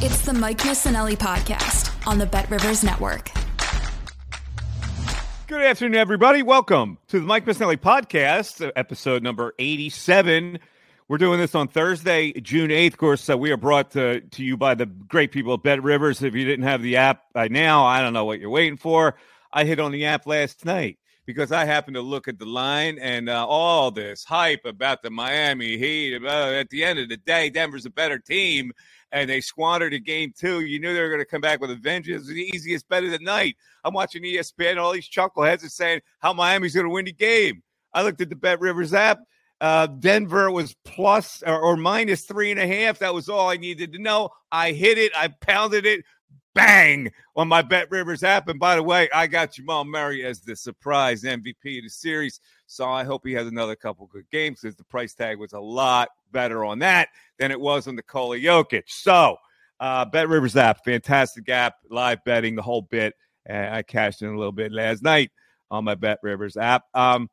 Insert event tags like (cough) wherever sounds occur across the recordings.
It's the Mike Missanelli podcast on the Bet Rivers Network. Good afternoon, everybody. Welcome to the Mike Missanelli podcast, episode number 87. We're doing this on Thursday, June 8th. Of course, uh, we are brought to, to you by the great people at Bet Rivers. If you didn't have the app by now, I don't know what you're waiting for. I hit on the app last night because I happened to look at the line and uh, all this hype about the Miami Heat. About, at the end of the day, Denver's a better team, and they squandered a game two. You knew they were going to come back with a vengeance. The easiest bet of the night. I'm watching ESPN. All these chuckleheads are saying how Miami's going to win the game. I looked at the Bet Rivers app. Uh, Denver was plus or, or minus three and a half. That was all I needed to know. I hit it. I pounded it. Bang on my Bet Rivers app. And by the way, I got Jamal Murray as the surprise MVP of the series. So I hope he has another couple good games because the price tag was a lot better on that than it was on the Nikola Jokic. So uh, Bet Rivers app, fantastic app, live betting, the whole bit. And I cashed in a little bit last night on my Bet Rivers app. Um,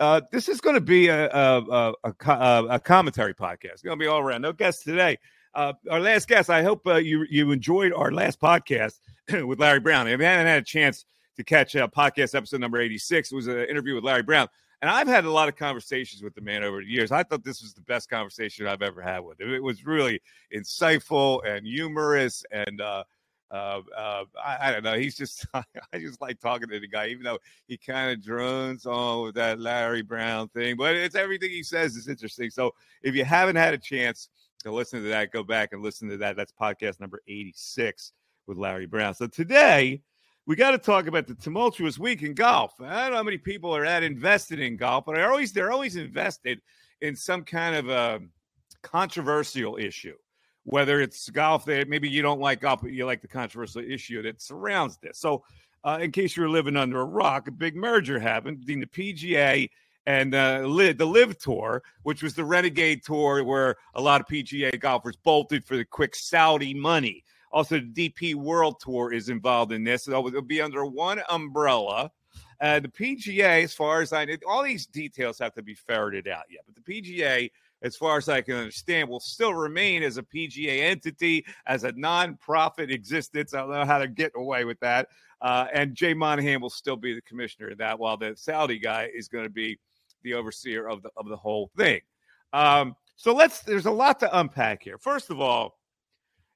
uh, this is going to be a a, a, a, a commentary podcast. It's going to be all around. No guests today. Uh, our last guest. I hope uh, you you enjoyed our last podcast (clears throat) with Larry Brown. If you haven't had a chance to catch uh, podcast episode number eighty six, it was an interview with Larry Brown. And I've had a lot of conversations with the man over the years. I thought this was the best conversation I've ever had with him. It was really insightful and humorous and uh, uh, uh, I, I, don't know. He's just, (laughs) I, just like talking to the guy, even though he kind of drones on with that Larry Brown thing. But it's everything he says is interesting. So if you haven't had a chance to listen to that, go back and listen to that. That's podcast number 86 with Larry Brown. So today, we got to talk about the tumultuous week in golf. I don't know how many people are that invested in golf, but they're always they're always invested in some kind of a controversial issue whether it's golf that maybe you don't like golf, but you like the controversial issue that surrounds this. So, uh, in case you're living under a rock, a big merger happened between the PGA and uh, the LIV Tour, which was the renegade tour where a lot of PGA golfers bolted for the quick Saudi money. Also, the DP World Tour is involved in this. It'll be under one umbrella. Uh, the PGA, as far as I know, all these details have to be ferreted out yet, but the PGA as far as I can understand, will still remain as a PGA entity, as a nonprofit existence. I don't know how to get away with that. Uh, and Jay Monahan will still be the commissioner of that, while the Saudi guy is going to be the overseer of the of the whole thing. Um, so let's. There's a lot to unpack here. First of all,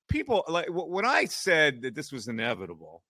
people like when I said that this was inevitable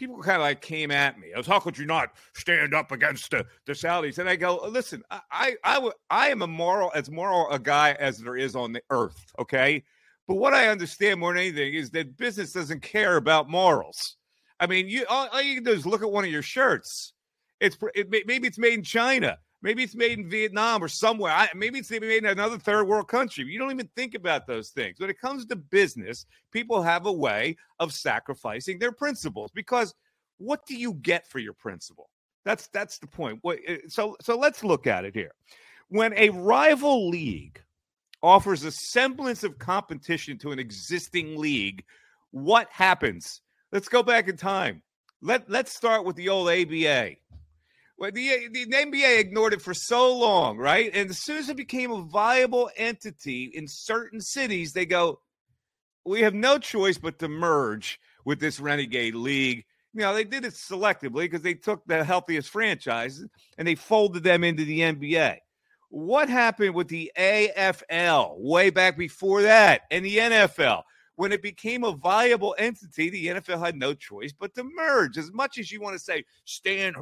people kind of like came at me. I was, how could you not stand up against the, the Saudis? And I go, listen, I, I, I, I am a moral, as moral a guy as there is on the earth. Okay. But what I understand more than anything is that business doesn't care about morals. I mean, you all, all you can do is look at one of your shirts. It's it, maybe it's made in China. Maybe it's made in Vietnam or somewhere. I, maybe it's made in another third world country. You don't even think about those things. When it comes to business, people have a way of sacrificing their principles because what do you get for your principle? That's that's the point. Eh, so so let's look at it here. When a rival league offers a semblance of competition to an existing league, what happens? Let's go back in time. Let let's start with the old ABA Well, the, the NBA ignored it for so long, right? And as soon as it became a viable entity in certain cities, they go, we have no choice but to merge with this renegade league. You know, they did it selectively because they took the healthiest franchises and they folded them into the NBA. What happened with the AFL way back before that and the NFL? When it became a viable entity, the NFL had no choice but to merge. As much as you want to say, stand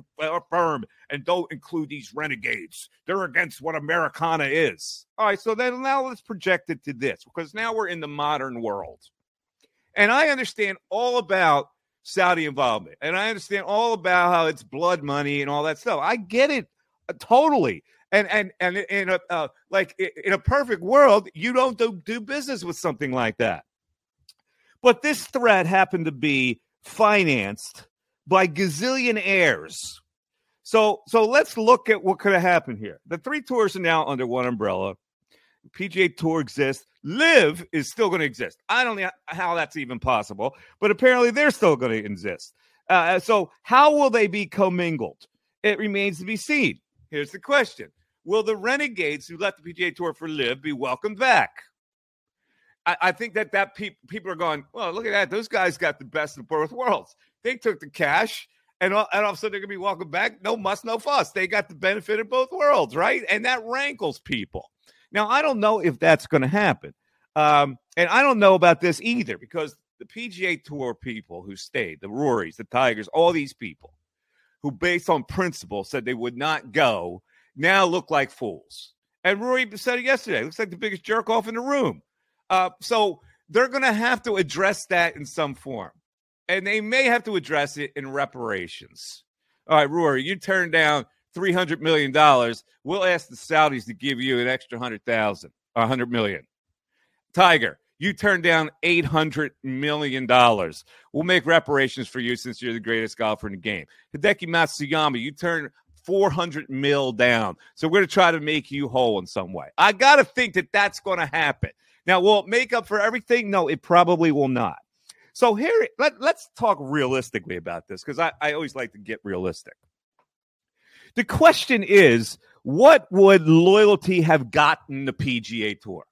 firm and don't include these renegades, they're against what Americana is. All right, so then now let's project it to this because now we're in the modern world. And I understand all about Saudi involvement and I understand all about how it's blood money and all that stuff. I get it uh, totally. And and and in a uh, like in a perfect world, you don't do, do business with something like that. But this threat happened to be financed by gazillion heirs. So, so let's look at what could have happened here. The three tours are now under one umbrella. PGA Tour exists. LIV is still going to exist. I don't know how that's even possible, but apparently they're still going to exist. Uh, so, how will they be commingled? It remains to be seen. Here's the question Will the renegades who left the PGA Tour for LIV be welcomed back? I, I think that that pe- people are going, well, look at that. Those guys got the best of both worlds. They took the cash, and all, and all of a sudden they're going to be walking back. No muss, no fuss. They got the benefit of both worlds, right? And that rankles people. Now, I don't know if that's going to happen. Um, and I don't know about this either because the PGA Tour people who stayed, the Rorys, the Tigers, all these people who, based on principle, said they would not go, now look like fools. And Rory said it yesterday. Looks like the biggest jerk off in the room. Uh, so they're going to have to address that in some form. And they may have to address it in reparations. All right, Rory, you turned down $300 million. We'll ask the Saudis to give you an extra 100,000 or 100 million. Tiger, you turned down $800 million. We'll make reparations for you since you're the greatest golfer in the game. Hideki Matsuyama, you turned 400 mil down. So we're going to try to make you whole in some way. I got to think that that's going to happen. Now, will it make up for everything? No, it probably will not. So here, let, us talk realistically about this because I, I always like to get realistic. The question is, what would loyalty have gotten the PGA Tour?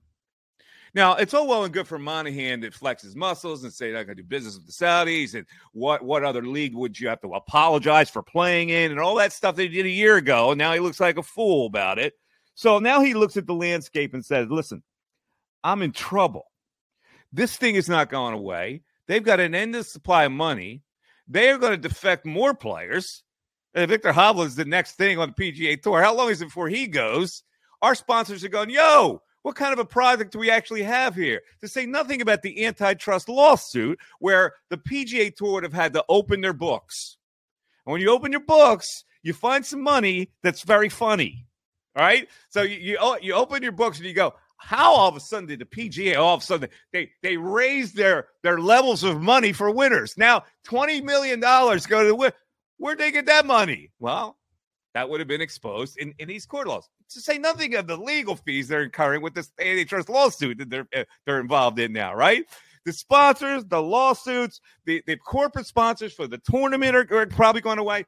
Now, it's all well and good for Monahan to flex his muscles and say, going to do business with the Saudis. And what, what other league would you have to apologize for playing in and all that stuff they did a year ago? And now he looks like a fool about it. So now he looks at the landscape and says, listen, I'm in trouble. This thing is not going away. They've got an endless supply of money. They are going to defect more players. And Viktor Hovland is the next thing on the PGA Tour. How long is it before he goes? Our sponsors are going, yo, what kind of a project do we actually have here? To say nothing about the antitrust lawsuit where the PGA Tour would have had to open their books. And when you open your books, you find some money that's very funny. All right. So you, you, oh, you open your books and you go, how all of a sudden did the PGA all of a sudden they they raised their their levels of money for winners? Now twenty million dollars go to the win. Where'd they get that money? Well, that would have been exposed in, in these court laws. To say nothing of the legal fees they're incurring with this antitrust lawsuit that they're uh, they're involved in now, right? The sponsors, the lawsuits, the, the corporate sponsors for the tournament are, are probably going away.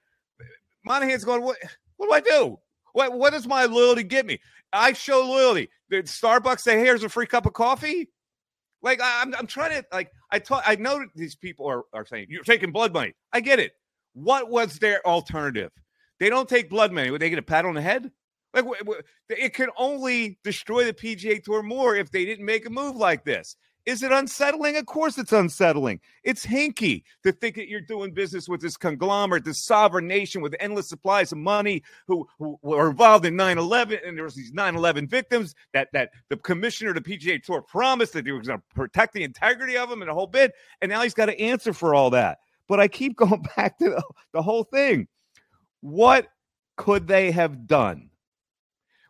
Monahan's going, what, what do I do? What what does my loyalty get me? I show loyalty. Did Starbucks say, hey, "Here's a free cup of coffee"? Like I'm, I'm trying to like I talk. I know these people are are saying you're taking blood money. I get it. What was their alternative? They don't take blood money. Would they get a pat on the head? Like it can only destroy the PGA Tour more if they didn't make a move like this. Is it unsettling? Of course it's unsettling. It's hinky to think that you're doing business with this conglomerate, this sovereign nation with endless supplies of money who, who were involved in 9-11 and there was these 9-11 victims that that the commissioner of the PGA Tour promised that he was going to protect the integrity of them and the whole bit. And now he's got to answer for all that. But I keep (laughs) going back to the, the whole thing. What could they have done?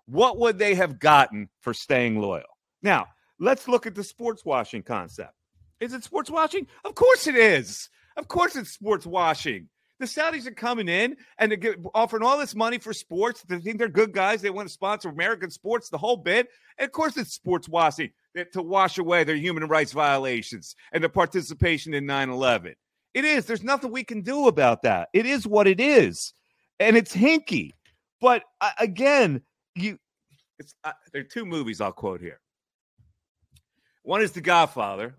What would they have gotten for staying loyal? Now, Let's look at the sports washing concept. Is it sports washing? Of course it is. Of course it's sports washing. The Saudis are coming in and they're offering all this money for sports. They think they're good guys. They want to sponsor American sports, the whole bit. And of course, it's sports washing to wash away their human rights violations and their participation in 9 11. It is. There's nothing we can do about that. It is what it is. and it's hinky. But uh, again, you it's uh, there are two movies I'll quote here. One is The Godfather,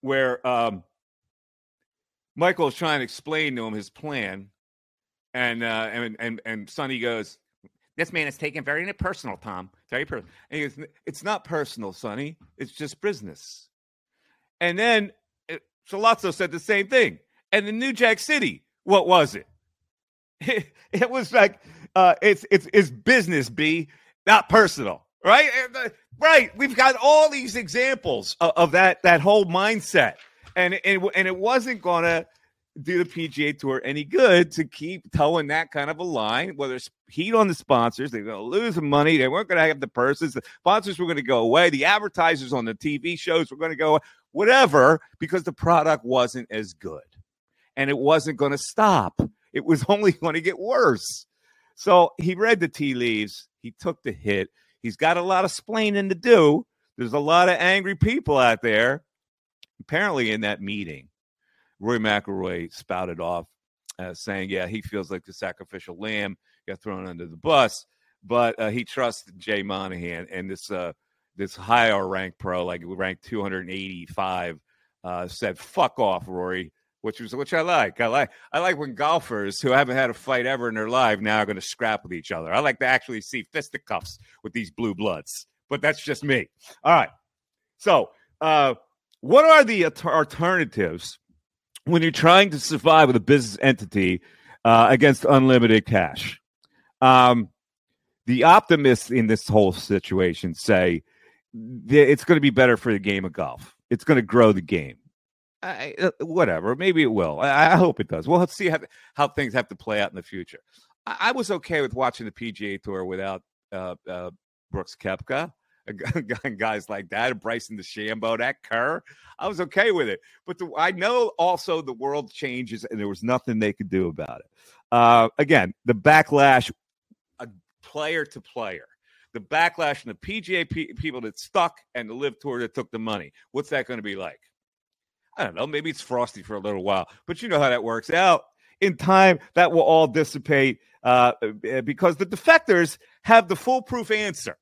where um, Michael is trying to explain to him his plan, and uh, and and and Sonny goes, "This man is taking very personal, Tom. Very personal." And he goes, "It's not personal, Sonny. It's just business." And then it, Sollozzo said the same thing. And in New Jack City, what was it? It, (laughs) it was like uh, it's it's it's business, B, not personal, right? Uh, right. We've got all these examples of, of that that whole mindset, and and and it wasn't gonna do the PGA Tour any good to keep towing that kind of a line. Whether it's heat on the sponsors, they're going to lose the money. They weren't going to have the purses. The sponsors were going to go away. The advertisers on the TV shows were going to go whatever because the product wasn't as good, and it wasn't going to stop. It was (laughs) only going to get worse. So he read the tea leaves. He took the hit. He's got a lot of splaining to do. There's a lot of angry people out there. Apparently, in that meeting, Rory McIlroy spouted off uh, saying, yeah, he feels like the sacrificial lamb got thrown under the bus, but uh, he trusts Jay Monahan and this uh, this higher rank pro, like ranked 285, uh, said, "Fuck off, Rory." Which was which I like. I like I like when golfers who haven't had a fight ever in their life now are going to scrap with each other. I like to actually see fisticuffs with these blue bloods, but that's just me. All right. So, uh, what are the alternatives when you're trying to survive with a business entity uh, against unlimited cash? Um, the optimists in this whole situation say it's going to be better for the game of golf. It's going to grow the game. I, uh, whatever, maybe it will. I, I, hope it does. We'll see how, how things have to play out in the future. I, I was okay with watching the PGA Tour without uh, uh, Brooks Koepka (laughs) guys like that, Bryson DeChambeau, that Kerr. I was okay with it, but the, I know also the world changes, and there was nothing they could do about it. Uh, again, the backlash, a player to player the backlash from the PGA pe- people that stuck and the LIV Tour that took the money. What's that going to be like? I don't know. Maybe it's frosty for a little while, but you know how that works out. In time, that will all dissipate uh, because the defectors have the foolproof answer.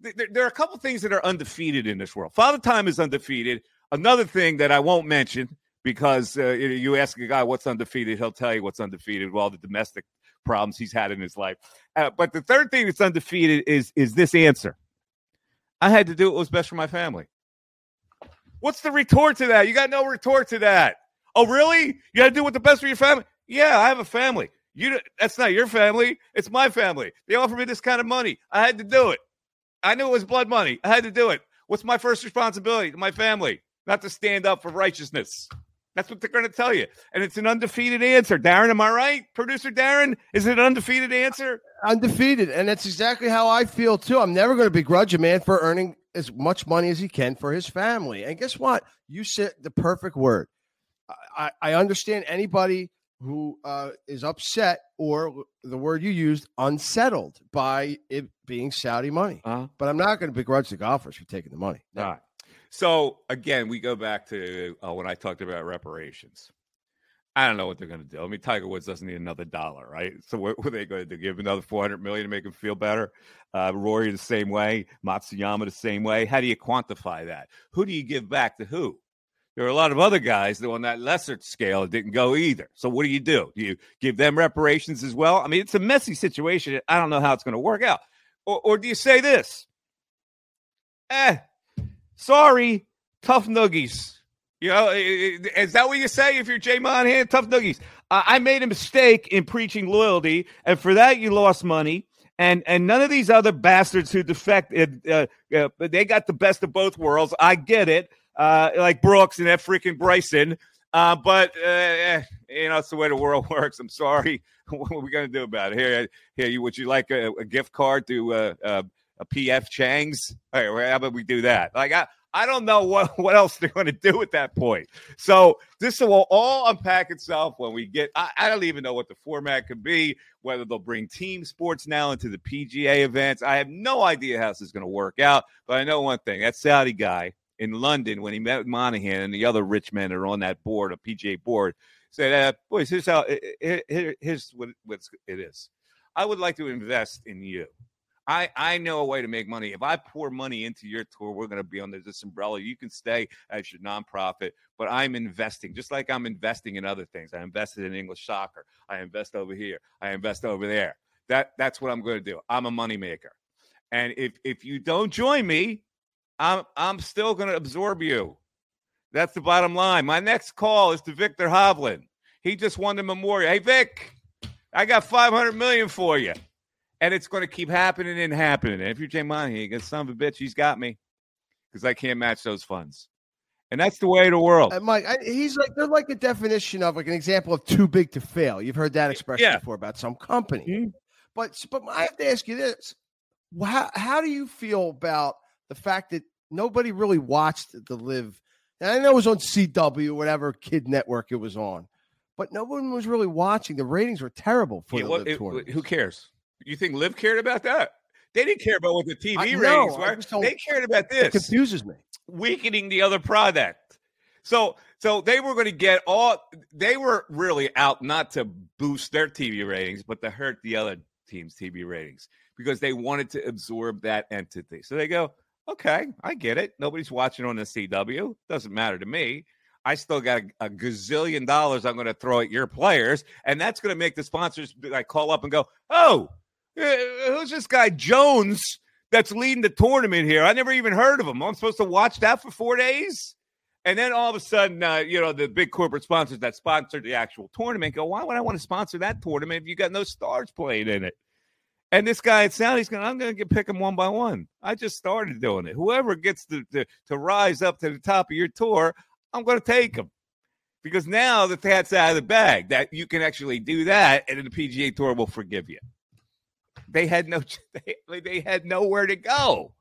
There, there are a couple things that are undefeated in this world. Father Time is undefeated. Another thing that I won't mention because uh, you ask a guy what's undefeated, he'll tell you what's undefeated. Well, the domestic problems he's had in his life. Uh, but the third thing that's undefeated is is this answer. I had to do what was best for my family. What's the retort to that? You got no retort to that. Oh, really? You got to do what the best for your family? Yeah, I have a family. You that's not your family. It's my family. They offered me this kind of money. I had to do it. I knew it was blood money. I had to do it. What's my first responsibility to my family? Not to stand up for righteousness. That's what they're going to tell you. And it's an undefeated answer. Darren, am I right? Producer Darren, is it an undefeated answer? Undefeated. And that's exactly how I feel too. I'm never going to begrudge a man for earning as much money as he can for his family. And guess what? You said the perfect word. I, I understand anybody who uh, is upset or the word you used, unsettled by it being Saudi money. Uh-huh. But I'm not going to begrudge the golfers for taking the money. No. All right. So again, we go back to uh, when I talked about reparations. I don't know what they're going to do. I mean, Tiger Woods doesn't need another dollar, right? So what, are they going to? Give another four hundred million to make him feel better? Uh, Rory the same way, Matsuyama the same way. How do you quantify that? Who do you give back to who? There are a lot of other guys that on that lesser scale didn't go either. So what do you do? Do you give them reparations as well? I mean, it's a messy situation. I don't know how it's going to work out. Or, or do you say this? Eh, Sorry, tough noogies. You know, is that what you say if you're Jay Monahan? Tough noogies. Uh, I made a mistake in preaching loyalty, and for that you lost money. And and none of these other bastards who defected, uh, uh, they got the best of both worlds. I get it, uh, like Brooks and that freaking Bryson. Uh, but uh, eh, you know, it's the way the world (laughs) works. I'm sorry. (laughs) what are we gonna do about it? Here, here, you would you like a, a gift card to a PF Chang's. All right, how about we do that? Like I, I don't know what, (laughs) what else they're going to do at that point. So this will all unpack itself when we get. I, I, don't even know what the format could be. Whether they'll bring team sports now into the PGA events, I have no idea how this is going to work out. But I know one thing: that Saudi guy in London when he met Monahan and the other rich men that are on that board, a PGA board, said, that, boys, here's how here, here's what what it is. I would like to invest in you. I, I know a way to make money. If I pour money into your tour, we're going to be under this umbrella. You can stay as your nonprofit, but I'm investing just like I'm investing in other things. I invested in English soccer. I invest over here. I invest over there. That that's what I'm going to do. I'm a moneymaker. And if if you don't join me, I'm I'm still going to absorb you. That's the bottom line. My next call is to Viktor Hovland. He just won the Memorial. Hey Vic, I got 500 million for you. And it's going to keep happening and happening. And if you're Jay Monahan, you son of a bitch, he's got me because I can't match those funds. And that's the way of the world. And Mike, I, he's like they're like a definition of like an example of too big to fail. You've heard that expression yeah. before about some company. Mm-hmm. But but I have to ask you this: how how do you feel about the fact that nobody really watched the LIV? And I know it was on CW, whatever kid network it was on, but no one was really watching. The ratings were terrible for yeah, the LIV tournament. Who cares? You think LIV cared about that? They didn't care about what the TV I, ratings no, were. They cared about this. It confuses me. Weakening the other product. So so they were going to get all they were really out not to boost their TV ratings, but to hurt the other team's TV ratings because they wanted to absorb that entity. So they go, okay, I get it. Nobody's watching on the CW. Doesn't matter to me. I still got a, a gazillion dollars I'm going to throw at your players, and that's going to make the sponsors like call up and go, oh, who's this guy Jones that's leading the tournament here? I never even heard of him. I'm supposed to watch that for four days. And then all of a sudden, uh, you know, the big corporate sponsors that sponsored the actual tournament go, why would I want to sponsor that tournament if you got no stars playing in it? And this guy at Saudi's going, I'm going to pick them one by one. I just started doing it. Whoever gets to, to, to rise up to the top of your tour, I'm going to take them. Because now the cat's out of the bag that you can actually do that, and the PGA Tour will forgive you. They had no, (laughs) they, they had nowhere to go.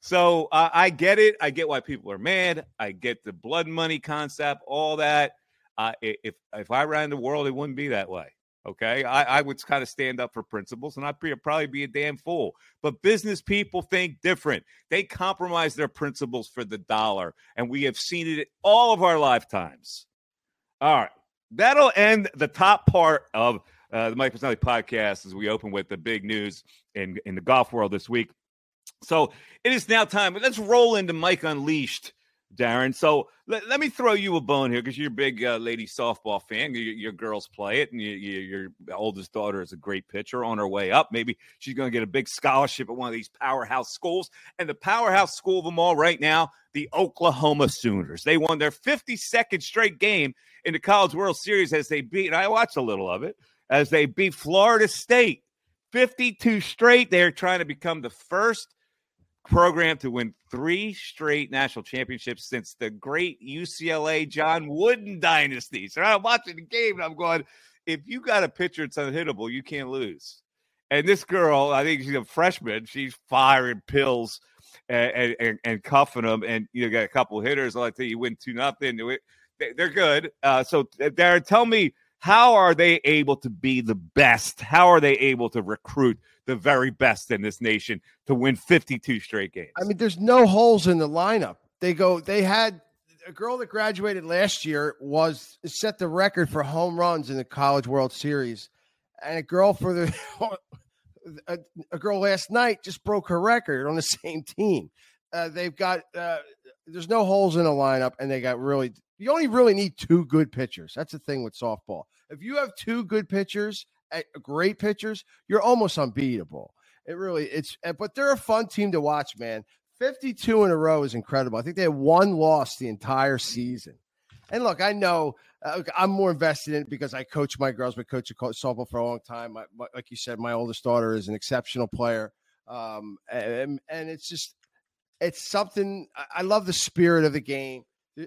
So uh, I get it. I get why people are mad. I get the blood money concept, all that. Uh, if if I ran the world, it wouldn't be that way. Okay, I, I would kind of stand up for principles, and I'd probably be a damn fool. But business people think different. They compromise their principles for the dollar, and we have seen it all of our lifetimes. All right, that'll end the top part of uh, the Mike Missanelli podcast as we open with the big news in in the golf world this week. So it is now time. Let's roll into Mike Unleashed Darren. So let, let me throw you a bone here because you're a big uh, lady softball fan. Your, your girls play it, and you, you, your oldest daughter is a great pitcher on her way up. Maybe she's going to get a big scholarship at one of these powerhouse schools. And the powerhouse school of them all right now, the Oklahoma Sooners. They won their 52nd straight game in the College World Series as they beat, and I watched a little of it, as they beat Florida State 52 straight. They're trying to become the first program to win three straight national championships since the great UCLA John Wooden dynasty. So I'm watching the game and I'm going, if you got a pitcher that's unhittable, you can't lose. And this girl, I think she's a freshman, she's firing pills and, and, and cuffing them. And you know, got a couple hitters. Like you win two nothing. They're good. Uh, so, Darren, tell me how are they able to be the best? How are they able to recruit the very best in this nation to win 52 straight games? I mean, there's no holes in the lineup. They go, they had a girl that graduated last year was set the record for home runs in the College World Series, and a girl for the (laughs) a, a girl last night just broke her record on the (laughs) same team. Uh, they've got uh, there's no holes in the lineup, and they got really. You only really need two good pitchers. That's the thing with softball. If you have two good pitchers, eh, great pitchers, you're almost unbeatable. It really it's eh, but they're a fun team to watch, man. 52 in a row is incredible. I think they had one loss the entire season. And look, I know uh, I'm more invested in it because I coach my girls, but coach softball for a long time. Like you said, my oldest daughter is an exceptional player, um, and, and it's just it's something. I love the spirit of the game.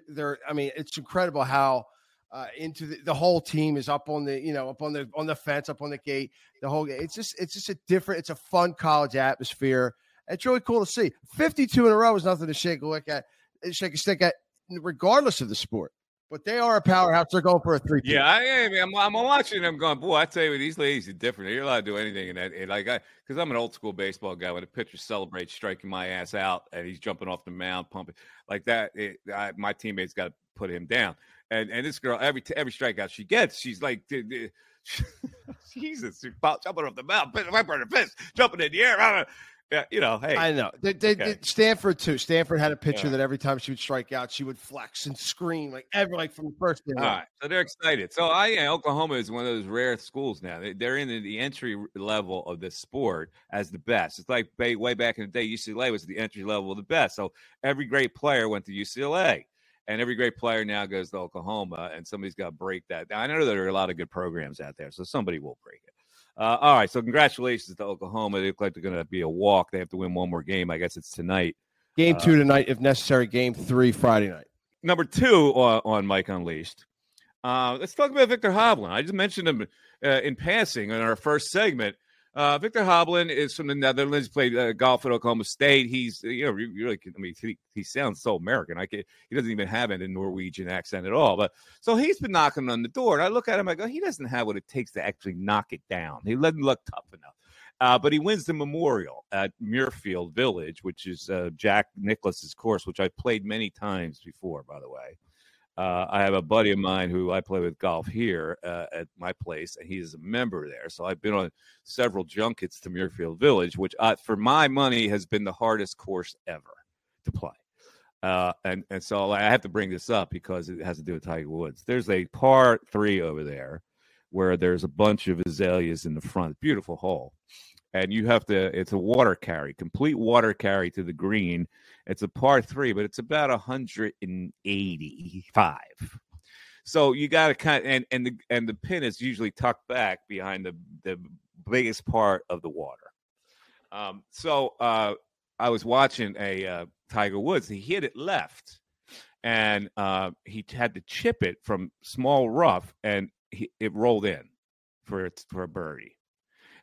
There, I mean, it's incredible how uh, into the, the, whole team is up on the you know up on the on the fence up on the gate the whole it's just it's just a different it's a fun college atmosphere it's really cool to see 52 in a row is nothing to shake a look at shake a stick at regardless of the sport but they are a powerhouse. They're going for a three. Yeah, I am. I'm, I'm, watching them going, boy, I tell you, these ladies are different. You're allowed to do anything in that. And like, I, because I'm an old school baseball guy. When a pitcher celebrates striking my ass out and he's jumping off the mound, pumping like that, it, I, my teammates got to put him down. And and this girl, every every strikeout she gets, she's like, (laughs) Jesus, jumping off the mountain, right by the fist, jumping in the air. Yeah, you know, hey, I know. They, they, okay. Stanford too. Stanford had a pitcher yeah. that every time she would strike out, she would flex and scream like ever, like from the first day. All right, so they're excited. So I, Oklahoma is one of those rare schools now. They, are in the, entry level of the sport as the best. It's like way, way back in the day, UCLA was the entry level of the best. So every great player went to UCLA. And every great player now goes to Oklahoma, and somebody's got to break that. Now, I know there are a lot of good programs out there, so somebody will break it. Uh, all right, so congratulations to Oklahoma. They look like they're going to be a walk. They have to win one more game. I guess it's tonight. Game uh, two uh, tonight, if necessary. Game three Friday night. Number two on, on Mike Unleashed. Uh, let's talk about Viktor Hovland. I just mentioned him uh, in passing in our first segment. Uh, Viktor Hovland is from the Netherlands. Played uh, golf at Oklahoma State. He's you know really I mean he, he sounds so American. I can, he doesn't even have a Norwegian accent at all. But so he's been knocking on the door, and I look at him. I go, he doesn't have what it takes to actually knock it down. He doesn't look tough enough. Uh, but he wins the Memorial at Muirfield Village, which is uh, Jack Nicklaus's course, which I've played many times before, by the way. Uh, I have a buddy of mine who I play with golf here uh, at my place, and he's a member there. So I've been on several junkets to Muirfield Village, which, uh, for my money, has been the hardest course ever to play. Uh, and and so I have to bring this up because it has to do with Tiger Woods. There's a par three over there where there's a bunch of azaleas in the front, beautiful hole, and you have to. It's a water carry, complete water carry to the green it's a par three, but it's about 185. So you got to kind of, and and the and the pin is usually tucked back behind the the biggest part of the water. Um, so uh, I was watching a uh, Tiger Woods. He hit it left, and uh, he had to chip it from small rough, and he, it rolled in for for a birdie.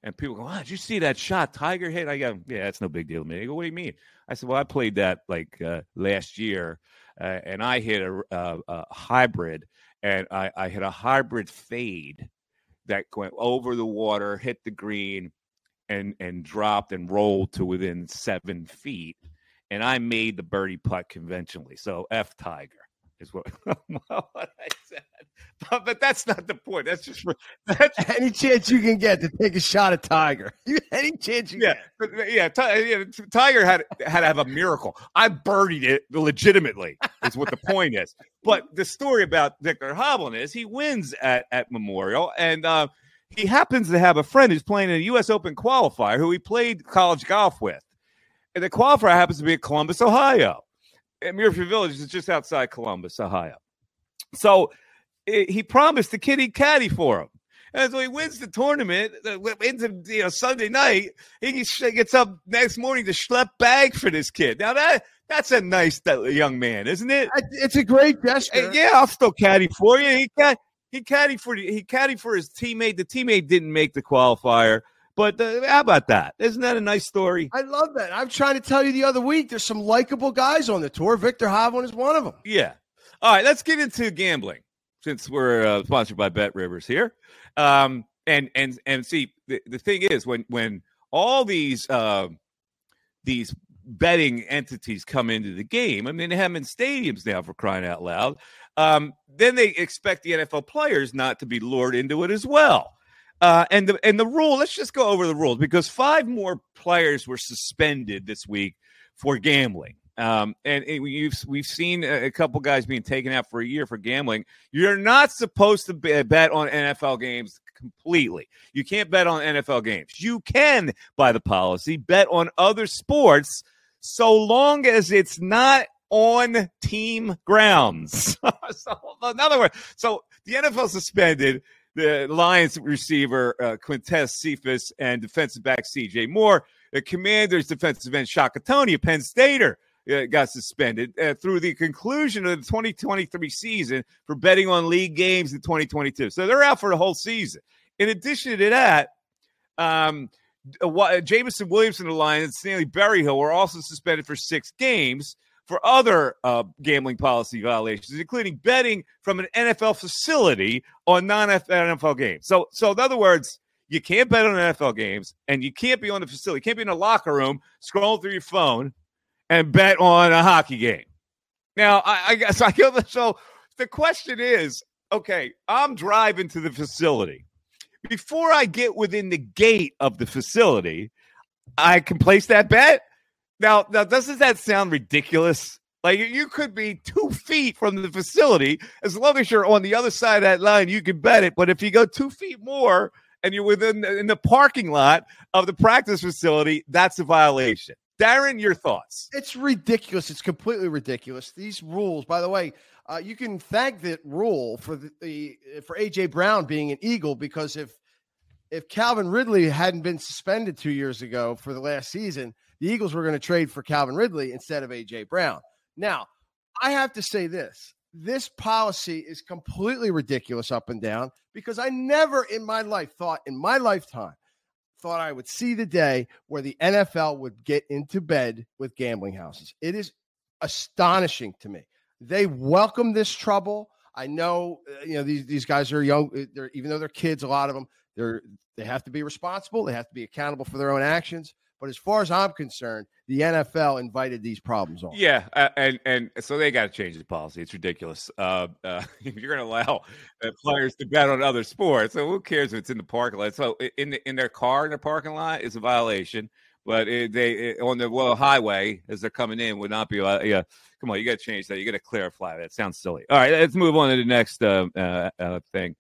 And people go, oh, did you see that shot Tiger hit? I go, yeah, that's no big deal to me. They go, what do you mean? I said, well, I played that like uh, last year, uh, and I hit a, a, a hybrid, and I, I, hit a hybrid fade that went over the water, hit the green, and and dropped and rolled to within seven feet, and I made the birdie putt conventionally. So F Tiger is what, (laughs) (laughs) what I said. But, but, that's not the point. That's just for, (laughs) that's, any chance you can get to take a shot at Tiger. any chance you yeah, but, yeah, yeah. Tiger had had to have a miracle. I birdied it legitimately. Is what the point is. But the story about Viktor Hovland is he wins at at Memorial and. uh he happens to have a friend who's playing in a U.S. Open qualifier who he played college golf with. And the qualifier happens to be at Columbus, Ohio. Muirfield Village is just outside Columbus, Ohio. So it, he promised the kid he'd caddy for him. And so he wins the tournament uh, into you know Sunday night. He gets up next morning to schlep bag for this kid. Now that that's a nice young man, isn't it? It's a great gesture. yeah, I'll still caddy for you. He cad, he caddy for he caddy for his teammate. The teammate didn't make the qualifier. But uh, how about that? Isn't that a nice story? I love that. I'm trying to tell you the other week. There's some likable guys on the tour. Viktor Hovland is one of them. Yeah. All right. Let's get into gambling since we're uh, sponsored by Bet Rivers here. Um, and and and see the, the thing is when when all these uh, these betting entities come into the game. I mean, they have them in stadiums now for crying out loud. Um, then they expect the NFL players not to be lured into it as well. Uh, and the and the rule. Let's just go over the rules because five more players were suspended this week for gambling. Um, and, and we've we've seen a, couple guys being taken out for a year for gambling. You're not supposed to bet on NFL games completely. You can't bet on NFL games. You can, by the policy, bet on other sports so long as it's not on team grounds. (laughs) so, in other words, so the NFL suspended the Lions receiver uh, Quintez Cephus and defensive back C.J. Moore. The Commanders defensive end Shaka Toney, Penn Stater, uh, got suspended uh, through the conclusion of the 2023 season for betting on league games in 2022. So they're out for the whole season. In addition to that, um, uh, Jameson Williamson, the Lions, Stanley Berryhill were also suspended for six games for other uh, gambling policy violations, including betting from an NFL facility on non-NFL games. So, so in other words, you can't bet on NFL games, and you can't be on the facility. You can't be in a locker room scrolling through your phone and bet on a hockey game. Now, I, I guess I go so the question is, okay, I'm driving to the facility. Before I get within the gate of the facility, I can place that bet. Now, now, doesn't that sound ridiculous? Like you could be two feet from the facility, as long as you're on the other side of that line, you can bet it. But if you go two feet more and you're within in the parking lot of the practice facility, that's a violation. Darren, your thoughts? It's ridiculous. It's completely ridiculous. These rules, by the way, uh, you can thank that rule for the, the for AJ Brown being an Eagle because if if Calvin Ridley hadn't been suspended two years ago for the last season, the Eagles were going to trade for Calvin Ridley instead of AJ Brown. Now, I have to say this this policy is completely ridiculous up and down because I never in my life thought, in my lifetime, thought I would see the day where the NFL would get into bed with gambling houses. It is astonishing to me. They welcome this trouble. I know, uh, you know, these, these guys are young. Uh, they're, even though they're kids, a lot of them, they're, they have to be responsible. They have to be accountable for their own actions. But as far as I'm concerned, the NFL invited these problems on. Yeah, uh, and and so they got to change the policy. It's ridiculous. Uh, uh, (laughs) if you're going to allow uh, players to bet on other sports, so who cares if it's in the parking lot? So in the, in their car in the parking lot is a violation. But it, they it, on the well highway as they're coming in would not be. Uh, yeah, come on, you got to change that. You got to clarify that. Sounds silly. All right, let's move on to the next uh, thing.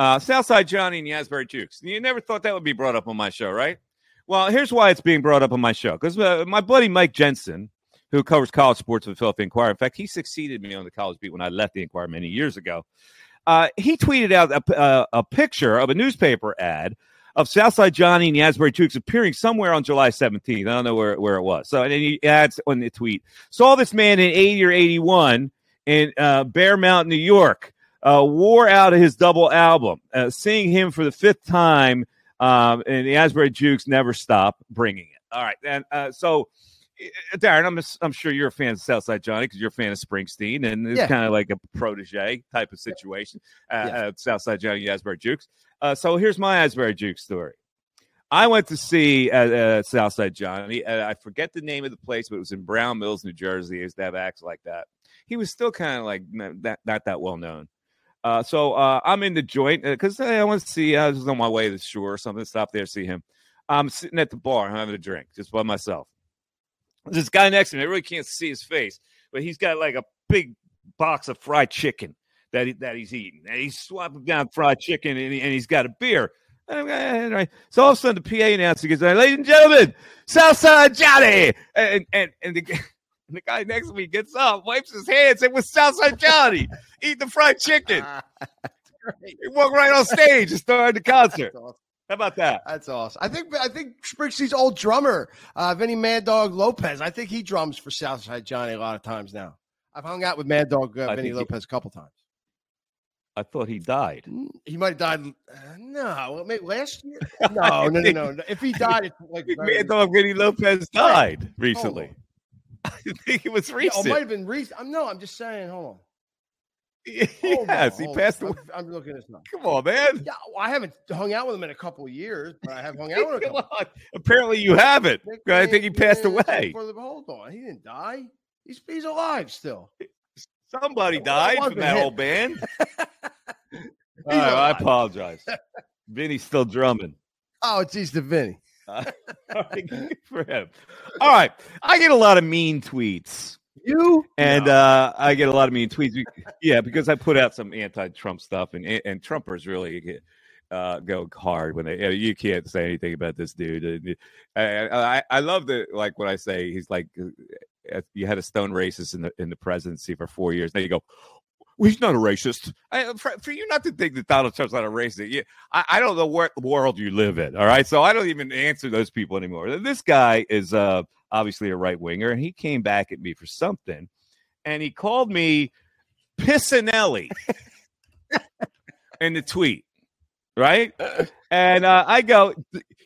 Southside Johnny and the Asbury Jukes. You never thought that would be brought up on my show, right? Well, here's why it's being brought up on my show because uh, my buddy Mike Jensen, who covers college sports for the Philadelphia Inquirer, in fact, he succeeded me on the college beat when I left the Inquirer many years ago. Uh, he tweeted out a, uh, a, picture of a newspaper ad of Southside Johnny and the Asbury Jukes appearing somewhere on July 17th. I don't know where, where it was. So, and then he adds on the tweet, saw this man in 80 or 81 in uh, Bear Mountain, New York, uh, wore out his double album, uh, seeing him for the fifth time – um, and the Asbury Jukes never stop bringing it. All right. And uh, so, uh, Darren, I'm, I'm sure you're a fan of Southside Johnny because you're a fan of Springsteen, and it's yeah. kind of like a protege type of situation. Uh, yeah. Uh, Southside Johnny, Asbury Jukes. Uh, so here's my Asbury Jukes story. I went to see uh, Southside Johnny. I forget the name of the place, but it was in Brown Mills, New Jersey. He used to have acts like that. He was still kind of like not that, not that well known. Uh, so uh, I'm in the joint because uh, I want to see. I was on my way to the shore or something. Stop there, see him. I'm sitting at the bar having a drink just by myself. This guy next to me, I really can't see his face, but he's got like a big box of fried chicken that he, that he's eating, and he's swapping down fried chicken, and, he, and he's got a beer. So all of a sudden, the PA announcer goes, "Ladies and gentlemen, Southside Johnny," and and and the, (laughs) and (laughs) the guy next to me gets up, wipes his hands, and was Southside Johnny eat the fried chicken. (laughs) he walked right on stage and started the concert. Awesome. How about that? That's awesome. I think I think Springsteen's old drummer, uh, Vinny Mad Dog Lopez. I think he drums for Southside Johnny a lot of times now. I've hung out with Mad Dog uh, Vinny Lopez he, a couple times. I thought he died. He might have died. Uh, no, maybe last year. (laughs) No, no, no, no. If he died, it's like Mad Dog Vinny Lopez died recently. (laughs) I think it was recent. Yeah, it might have been recent. I'm no, I'm just saying. Hold on. Hold yes, on, he passed away. I'm, I'm, looking at this now. Come on, man. Yeah, well, I haven't hung out with him in a couple of years, but I have hung out with (laughs) him. Apparently, you haven't. I think he passed away. The, hold on, he didn't die. He's he's alive still. Eh, somebody died from that him. old band. (laughs) I apologize. Vinny's still drumming. Oh, it's East of Vinny. (laughs) Uh, for him. All right. I get a lot of mean tweets. You and no. uh, I get a lot of mean tweets. yeah, because I put out some anti-Trump stuff, and and Trumpers really uh, go hard when they. You can't say anything about this dude. I, I, I love the like what I say. He's like, uh, you had a stone racist in the in the presidency for four years. Then you go, well, he's not a racist. I, for, for, you not to think that Donald Trump's not a racist, yeah, I, I, don't know what world you live in. All right, so I don't even answer those people anymore. This guy is uh, obviously a right winger, and he came back at me for something, and he called me Pissinelli (laughs) in the tweet, right? And uh, I go,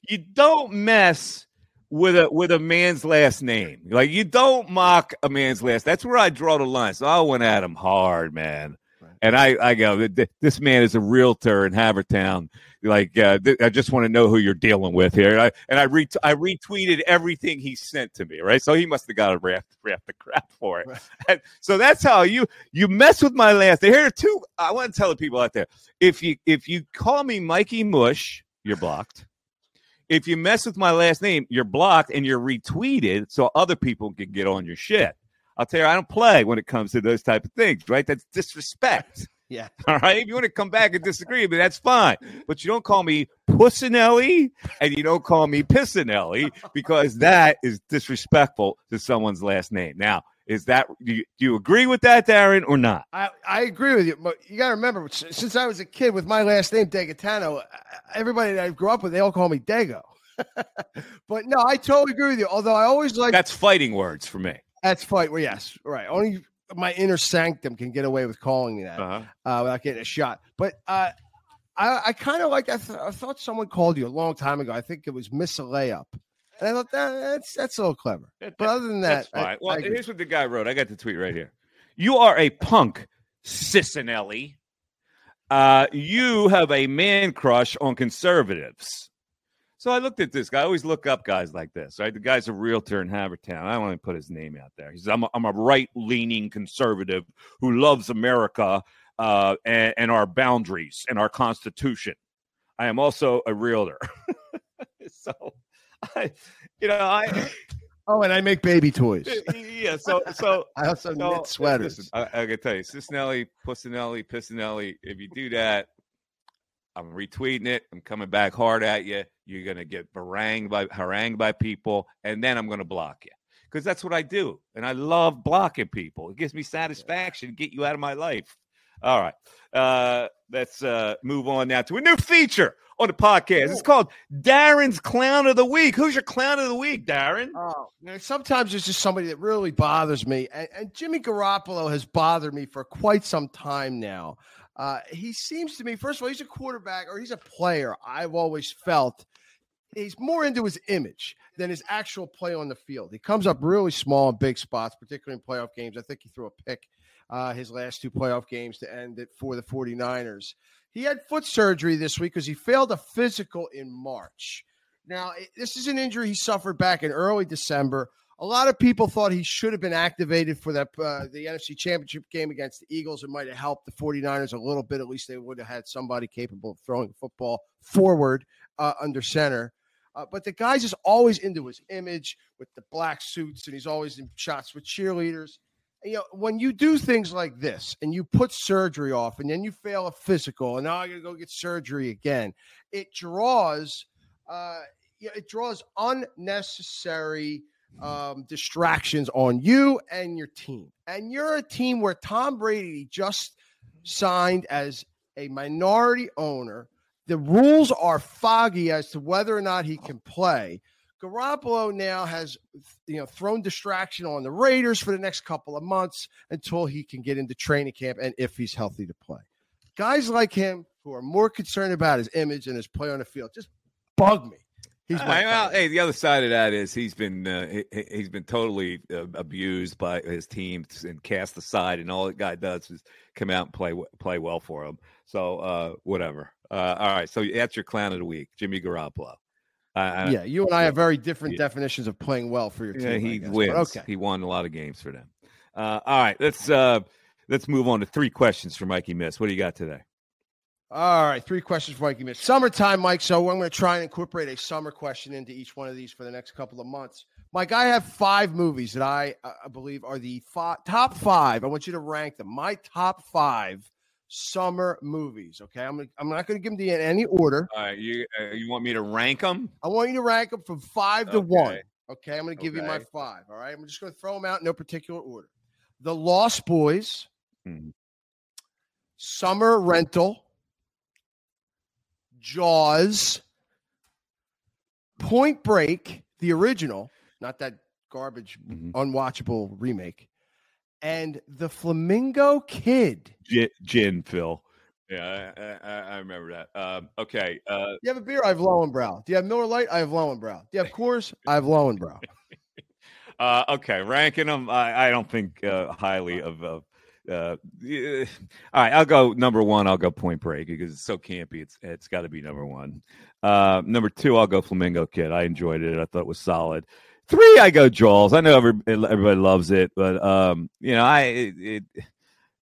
you don't mess with a with a man's last name. Like you don't mock a man's last. That's where I draw the line. So I went at him hard, man. And I, I go, this man is a realtor in Havertown. like uh, th- I just want to know who you're dealing with here. And I and I, re- I retweeted everything he sent to me, right? So he must have got a wrap wrap the crap for it. And so that's how you you mess with my last. Here are two. I want to tell the people out there: if you if you call me Mikey Mush, you're blocked. If you mess with my last name, you're blocked and you're retweeted, so other people can get on your shit. I'll tell you, I don't play when it comes to those type of things, right? That's disrespect. (laughs) Yeah. All right. If you want to come back and disagree with me, that's fine. But you don't call me Pussinelli and you don't call me Pissinelli because that is disrespectful to someone's last name. Now, is that do you, do you agree with that, Darren, or not? I, I agree with you, but you got to remember, since I was a kid with my last name Degatano, everybody that I grew up with, they all call me Dago. (laughs) but no, I totally agree with you. Although I always like That's fighting words for me. that's fight. Well, yes, right. Only my inner sanctum can get away with calling me that Uh-huh. uh, without getting a shot. But uh, I, I kind of like. I, th- I thought someone called you a long time ago. I think it was Miss layup, and I thought that, that's that's a little clever. But other than that. I, well, I here's what the guy wrote. I got the tweet right here. You are a punk, Cicinelli. Uh, you have a man crush on conservatives. So I looked at this guy. I always look up guys like this, right? The guy's a realtor in Havertown. I don't want to put his name out there. He's I'm a, I'm a right leaning conservative who loves America uh, and, and our boundaries and our Constitution. I am also a realtor. (laughs) so, I, you know, I (laughs) oh, and I make baby toys. yeah. So so (laughs) I also so, knit uh, sweaters. listen, I, I can tell you, Cicinelli, Pussinelli, Pissinelli. If you do that, I'm retweeting it. I'm coming back hard at you. You're gonna get harangued by harangued by people, and then I'm gonna block you because that's what I do, and I love blocking people. It gives me satisfaction to get you out of my life. All right, uh, let's uh, move on now to a new feature on the podcast. It's called Darren's Clown of the Week. Who's your Clown of the Week, Darren? Oh, sometimes there's just somebody that really bothers me, and, and Jimmy Garoppolo has bothered me for quite some time now. Uh, he seems to me, first of all, he's a quarterback or he's a player. I've always felt he's more into his image than his actual play on the field. He comes up really small in big spots, particularly in playoff games. I think he threw a pick uh, his last two playoff games to end it for the 49ers. He had foot surgery this week because he failed a physical in March. Now, this is an injury he suffered back in early December. A lot of people thought he should have been activated for that uh, the NFC Championship game against the Eagles. It might have helped the 49ers a little bit. At least they would have had somebody capable of throwing the football forward uh, under center. Uh, but the guy's just always into his image with the black suits, and he's always in shots with cheerleaders. You know, when you do things like this and you put surgery off, and then you fail a physical, and now I got to go get surgery again, it draws, uh, it draws unnecessary um, distractions on you and your team. And you're a team where Tom Brady just signed as a minority owner. The rules are foggy as to whether or not he can play. Garoppolo now has, you know, thrown distraction on the Raiders for the next couple of months until he can get into training camp and if he's healthy to play. Guys like him who are more concerned about his image and his play on the field just bug me. He's my Hey, well, hey, the other side of that is he's been uh, he, he's been totally uh, abused by his team and cast aside, and all the guy does is come out and play play well for him. So uh, whatever. Uh, all right, so that's your clown of the week, Jimmy Garoppolo. Yeah, you and I have very different Yeah. definitions of playing well for your team. yeah, he guess, wins. Okay. He won a lot of games for them. Uh, all right, let's uh, let's move on to three questions for Mikey Miss. What do you got today? All right, three questions for Mikey Miss. Summertime, Mike. So I'm going to try and incorporate a summer question into each one of these for the next couple of months. Mike, I have five movies that I, I believe are the fi- top five. I want you to rank them. My top five summer movies. Okay, I'm I'm not going to give them to you in any order. All right, you uh, you want me to rank them? I want you to rank them from five to one. Okay. Okay, I'm going to give you my five. All right, I'm just going to throw them out in no particular order. The Lost Boys, Mhm. Summer Rental, Jaws, Point Break, the original, not that garbage, Mhm. unwatchable remake, and The Flamingo Kid. Gin, gin Phil. Yeah, I, I, I remember that. Um, okay. Uh, You have a beer? I have Lowenbrau. Do you have Miller Lite? I have Lowenbrau. Do you have Coors? I have Lowenbrau. (laughs) Uh, okay, ranking them. I, I don't think uh, highly of, of uh, yeah. all right, I'll go number one. I'll go Point Break because it's so campy. It's it's got to be number one. Uh, number two, I'll go Flamingo Kid. I enjoyed it. I thought it was solid. Three, I go Jaws. I know every, everybody loves it, but um, you know, I it, it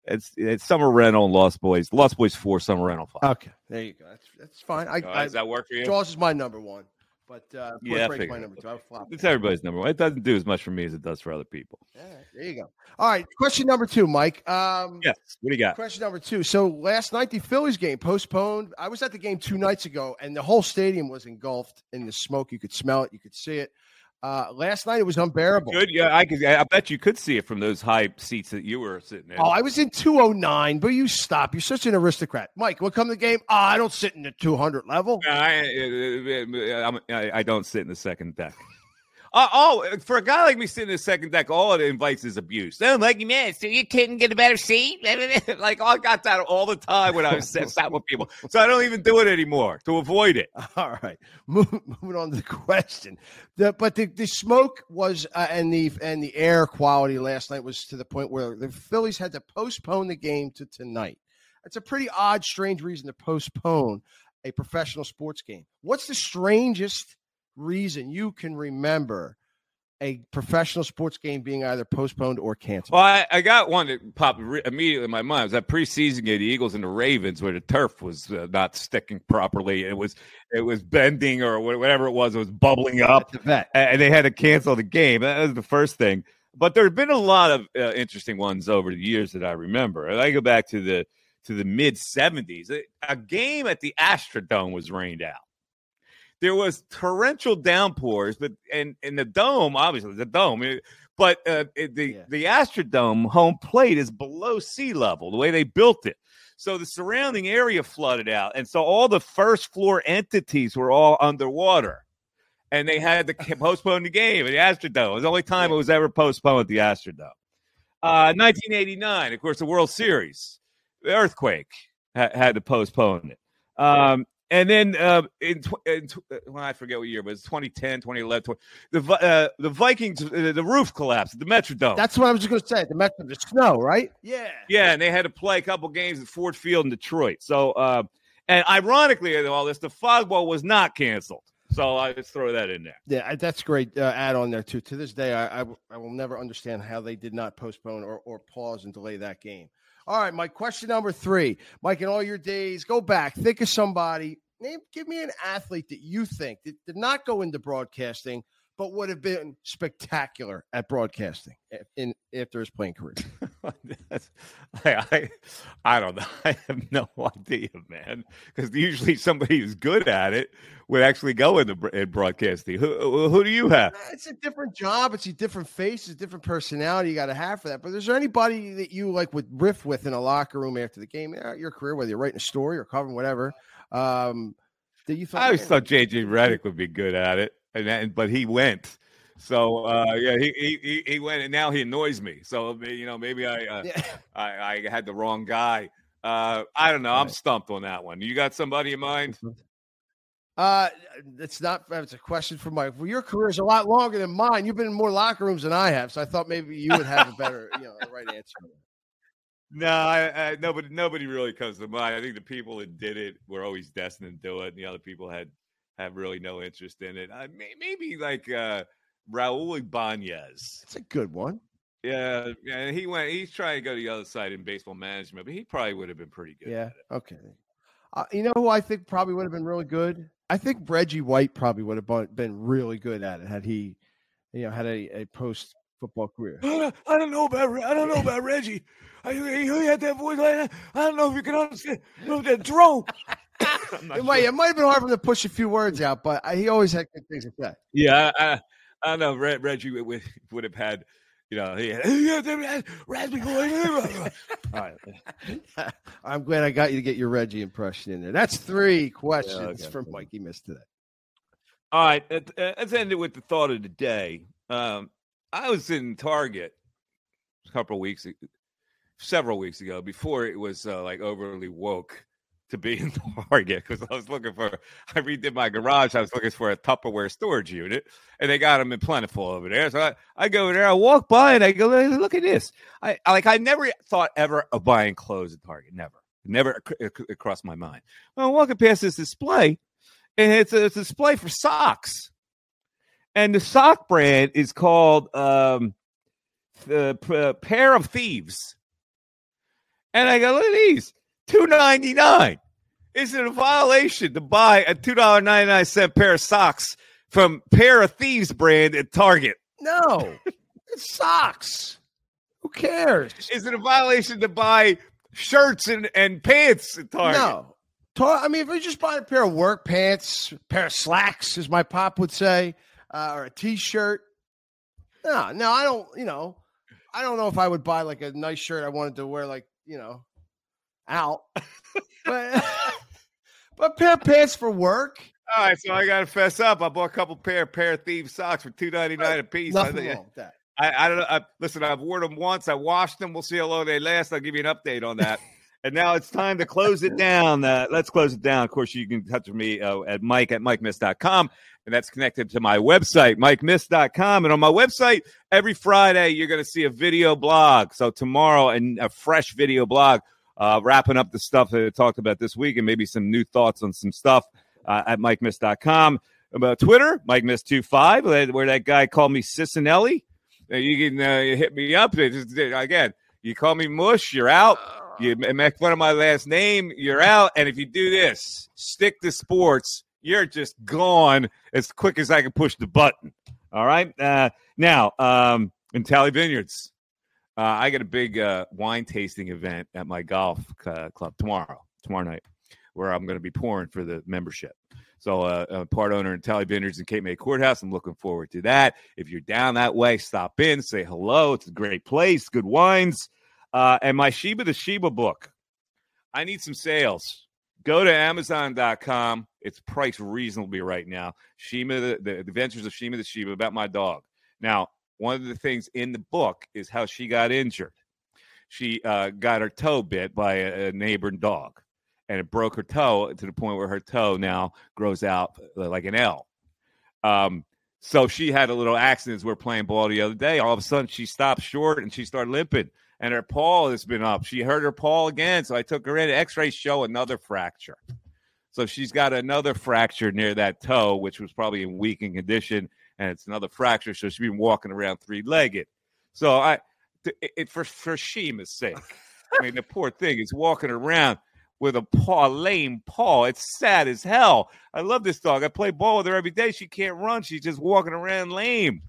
it's it's Summer Rental and Lost Boys. Lost Boys four, Summer Rental five. Okay, there you go. That's that's fine. I, Oh, I does that work for you? Jaws is my number one, but uh, Point Yeah, I my number two. I flop. It's everybody's number one. It doesn't do as much for me as it does for other people. All right, there you go. All right, question number two, Mike. Um, Yes. What do you got? Question number two. So last night the Phillies game postponed. I was at the game two nights ago, and the whole stadium was engulfed in the smoke. You could smell it. You could see it. Uh, last night it was unbearable. Good. Yeah, I could. I bet you could see it from those high seats that you were sitting in. Oh, I was in 209, but you stop. You're such an aristocrat. Mike, what come to the game? Oh, I don't sit in the 200 level. I, I'm- I, I don't sit in the second deck. Uh, oh, for a guy like me sitting in the second deck, all it invites is abuse. Oh, like, man, so you couldn't get a better seat? (laughs) like I got that all the time when I was sat with people, so I don't even do it anymore to avoid it. (laughs) All right, Move, (laughs) moving on to the question. The, but the, the smoke was uh, and the and the air quality last night was to the point where the Phillies had to postpone the game to tonight. It's a pretty odd, strange reason to postpone a professional sports game. What's the strangest reason you can remember a professional sports game being either postponed or canceled? Well, I, I got one that popped re- immediately in my mind. It was that preseason game, the Eagles and the Ravens, where the turf was uh, not sticking properly. It was it was bending or whatever it was. It was bubbling up. and they had to cancel the game. That was the first thing. But there have been a lot of uh, interesting ones over the years that I remember. And I go back to the to the mid '70s. A, a game at the Astrodome was rained out. There was torrential downpours, but and in the dome, obviously the dome, it- but uh, it- the Yeah. the Astrodome home plate is below sea level. The way they built it. So the surrounding area flooded out, and so all the first floor entities were all underwater and they had to (laughs) postpone the game at the Astrodome. It was the only time it was ever postponed at the Astrodome. Uh, 1989, of course, the World Series, the earthquake ha- had to postpone it. Um, and then uh, in, tw- in tw- uh, well, I forget what year, but it's 2010, 2011. 20, the uh, the Vikings, uh, the roof collapsed at the Metrodome. That's what I was just going to say. The Mets, the snow, right? Yeah. Yeah, and they had to play a couple games at Ford Field in Detroit. So, uh, and ironically, in all this, the Fog Bowl was not canceled. So I just throw that in there. Yeah, that's great uh, add on there too. To this day, I, I I will never understand how they did not postpone or, or pause and delay that game. All right, Mike. Question number three, Mike. In all your days, go back, think of somebody. Name, give me an athlete that you think that did not go into broadcasting, but would have been spectacular at broadcasting eh, in after his playing career. (laughs) (laughs) I, I, I don't know. (laughs) I have no idea, man. Because usually somebody who's good at it would actually go into in broadcasting. Who, who, do you have? It's a different job. It's a different face. It's a different personality you got to have for that. But is there anybody that you like would riff with in a locker room after the game, your career, whether you're writing a story or covering whatever, um, that you thought? I always "Man, thought JJ Redick would be good at it, and that, but he went. So uh, yeah, he, he he went, and now he annoys me. So you know, maybe I uh, Yeah. (laughs) I, I had the wrong guy. Uh, I don't know. I'm stumped on that one. You got somebody in mind? Uh, it's not. It's a question for Mike. Well, your career is a lot longer than mine. You've been in more locker rooms than I have, so I thought maybe you would have a better, you know, the right answer. (laughs) No, I, I, nobody nobody really comes to mind. I think the people that did it were always destined to do it, and the other people had had really no interest in it. I, may, maybe like uh, Raul Ibanez. It's a good one. Yeah, yeah, he went. He's trying to go to the other side in baseball management, but he probably would have been pretty good. Yeah. at it. Okay. Uh, you know who I think probably would have been really good? I think Reggie White probably would have been- really good at it had he, you know, had a, a post football career. I don't know about I don't know about Reggie. I, he had that voice like that. I don't know if you can understand that drone. (coughs) It might, it might have been hard for him to push a few words out, but I, he always had good things to say. Yeah, I, I, know Reg, Reggie would, would, have had, you know, he had, yeah, raspberry voice. All right. (laughs) I'm glad I got you to get your Reggie impression in there. That's three (laughs) questions okay. from Mike. He missed today. All right, uh, let's end it with the thought of the day. Um, I was in Target a couple of weeks, several weeks ago, before it was uh, like overly woke. To be in Target (laughs) because I was looking for. I redid my garage. I was looking for a Tupperware storage unit, and they got them in plentiful over there. So I, I go over there. I walk by and I go, look at this. I, I like. I never thought ever of buying clothes at Target. Never, never it crossed my mind. Well, I'm walking past this display, and it's a, it's a display for socks, and the sock brand is called um, the Pair of Thieves. And I go, look at these two ninety nine. Is it a violation to buy a two dollar ninety nine cent pair of socks from Pair of Thieves brand at Target? No, (laughs) it's socks. Who cares? Is it a violation to buy shirts and, and pants at Target? No. I mean, if you just buy a pair of work pants, pair of slacks, as my pop would say, uh, or a t-shirt. No, no, I don't. You know, I don't know if I would buy like a nice shirt I wanted to wear, like you know, out. (laughs) but (laughs) but pair of pants for work. All right, so I got to fess up. I bought a couple pair pair of thief socks for two ninety nine a piece. Nothing I, wrong with that. I, I don't know. I, listen, I've worn them once. I washed them. We'll see how long they last. I'll give you an update on that. (laughs) and now it's time to close it down. Uh, let's close it down. Of course, you can touch me uh, at Mike at MikeMiss.com. And that's connected to my website, MikeMiss.com. And on my website, every Friday, you're going to see a video blog. So tomorrow, and a fresh video blog uh, wrapping up the stuff that I talked about this week and maybe some new thoughts on some stuff uh, at MikeMiss.com. About Twitter, MikeMiss25, where that guy called me Cicinelli. Uh, you can uh, hit me up. Again, you call me Mush, you're out. You make fun of my last name, you're out. And if you do this, stick to sports, you're just gone as quick as I can push the button. All right. Uh, now, um, Natali Vineyards, uh, I got a big uh, wine tasting event at my golf uh, club tomorrow, tomorrow night, where I'm going to be pouring for the membership. So, uh, part owner Natali Vineyards and Cape May Courthouse. I'm looking forward to that. If you're down that way, stop in, say hello. It's a great place, good wines. Uh, and my Sheba the Shiba book. I need some sales. Go to Amazon.com. It's priced reasonably right now. Sheba, the, the Adventures of Sheba the Shiba about my dog. Now, one of the things in the book is how she got injured. She uh, got her toe bit by a, a neighboring dog, and it broke her toe to the point where her toe now grows out uh, like an L. Um, so she had a little accident we are playing ball the other day. All of a sudden, she stopped short and she started limping, and her paw has been up. She hurt her paw again, so I took her in. X-rays show another fracture. So she's got another fracture near that toe, which was probably in weakened condition and it's another fracture. So she's been walking around three legged. So I, it, it, for for Shima's sake, I mean the poor thing is walking around with a paw, lame paw. It's sad as hell. I love this dog. I play ball with her every day. She can't run. She's just walking around lame.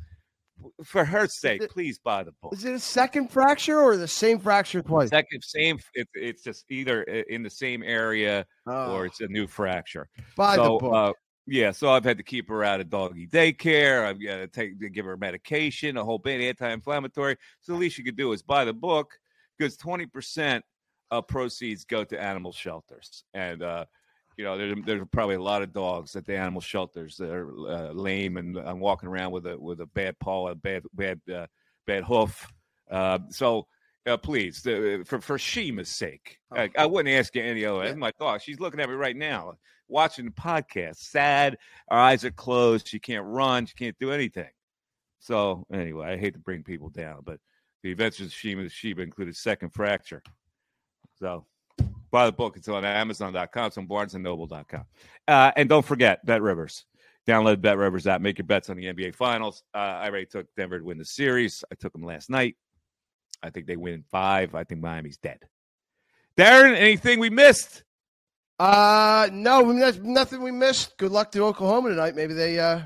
For her sake, it, please buy the book. Is it a second fracture or the same fracture twice? Second, same. It, it's just either in the same area oh. or it's a new fracture. Buy so, the book. Uh, yeah, so I've had to keep her out of doggy daycare. I've got to take give her medication, a whole bit anti-inflammatory. So the least you could do is buy the book because twenty percent of proceeds go to animal shelters, and uh, you know there's there's probably a lot of dogs at the animal shelters that are uh, lame and I'm walking around with a with a bad paw, a bad bad uh, bad hoof. Uh, so uh, please, uh, for for Shima's sake, oh. I, I, wouldn't ask you any other. That's my dog. She's looking at me right now watching the podcast, sad. Our eyes are closed. She can't run. She can't do anything. So anyway, I hate to bring people down, but the Adventures of Sheba the Shiba included second fracture. So buy the book. It's on Amazon.com. It's on BarnesandNoble.com. Uh, and don't forget Bet Rivers. Download Bet Rivers app. Make your bets on the NBA Finals. Uh, I already took Denver to win the series. I took them last night. I think they win five. I think Miami's dead. Darren, anything we missed? Uh, no, that's nothing we missed. Good luck to Oklahoma tonight. Maybe they uh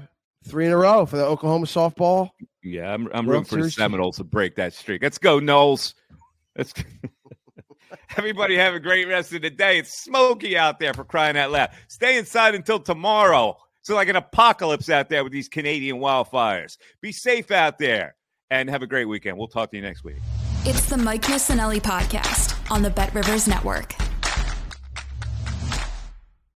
three in a row for the Oklahoma softball. Yeah, I'm I'm rooting for the Seminoles to break that streak. Let's go, Noles. Let's. (laughs) Everybody have a great rest of the day. It's smoky out there for crying out loud. Stay inside until tomorrow. It's like an apocalypse out there with these Canadian wildfires. Be safe out there and have a great weekend. We'll talk to you next week. It's the Mike Missanelli podcast on the Bet Rivers Network.